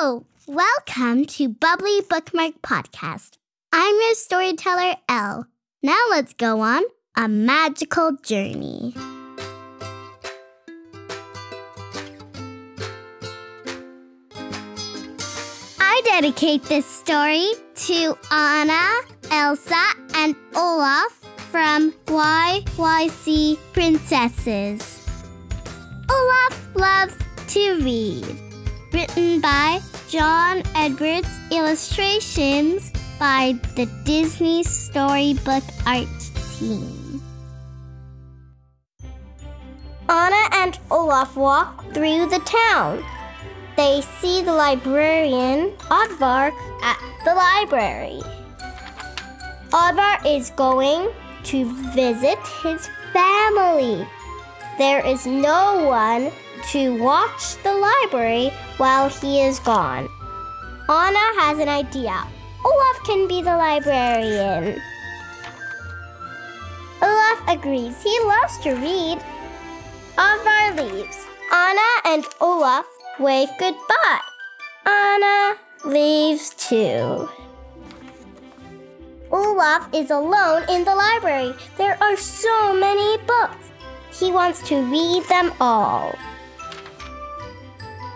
Welcome to Bubbly Bookmark Podcast. I'm your storyteller, Elle. Now let's go on a magical journey. I dedicate this story to Anna, Elsa, and Olaf from YYC Princesses. Olaf loves to read. Written by John Edwards, illustrations by the Disney Storybook Art Team. Anna and Olaf walk through the town. They see the librarian, Oddvar, at the library. Oddvar is going to visit his family. There is no one to watch the library while he is gone. Anna has an idea. Olaf can be the librarian. Olaf agrees. He loves to read. Oddvar leaves. Anna and Olaf wave goodbye. Anna leaves too. Olaf is alone in the library. There are so many books. He wants to read them all.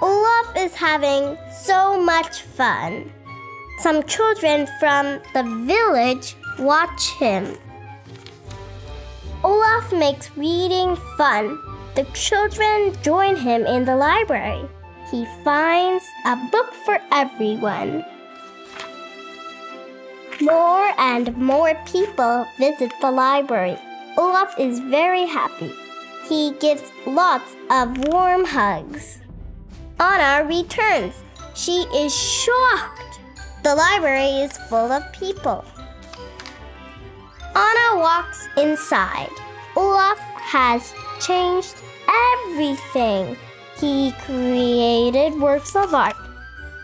Olaf is having so much fun. Some children from the village watch him. Olaf makes reading fun. The children join him in the library. He finds a book for everyone. More and more people visit the library. Olaf is very happy. He gives lots of warm hugs. Anna returns. She is shocked. The library is full of people. Anna walks inside. Olaf has changed everything. He created works of art.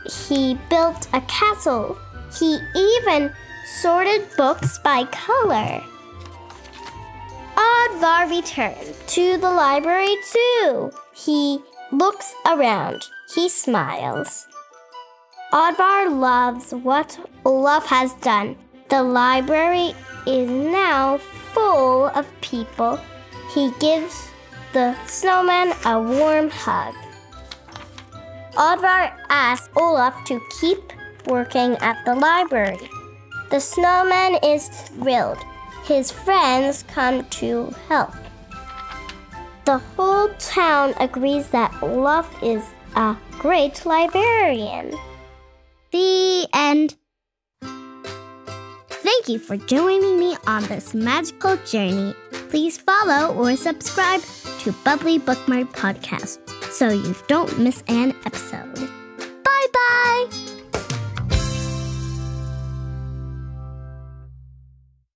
He built a castle. He even sorted books by color. Oddvar returns to the library too. He looks around. He smiles. Oddvar loves what Olaf has done. The library is now full of people. He gives the snowman a warm hug. Oddvar asks Olaf to keep working at the library. The snowman is thrilled. His friends come to help. The whole town agrees that Olaf is a great librarian. The end. Thank you for joining me on this magical journey. Please follow or subscribe to Bubbly Bookmark Podcast so you don't miss an episode.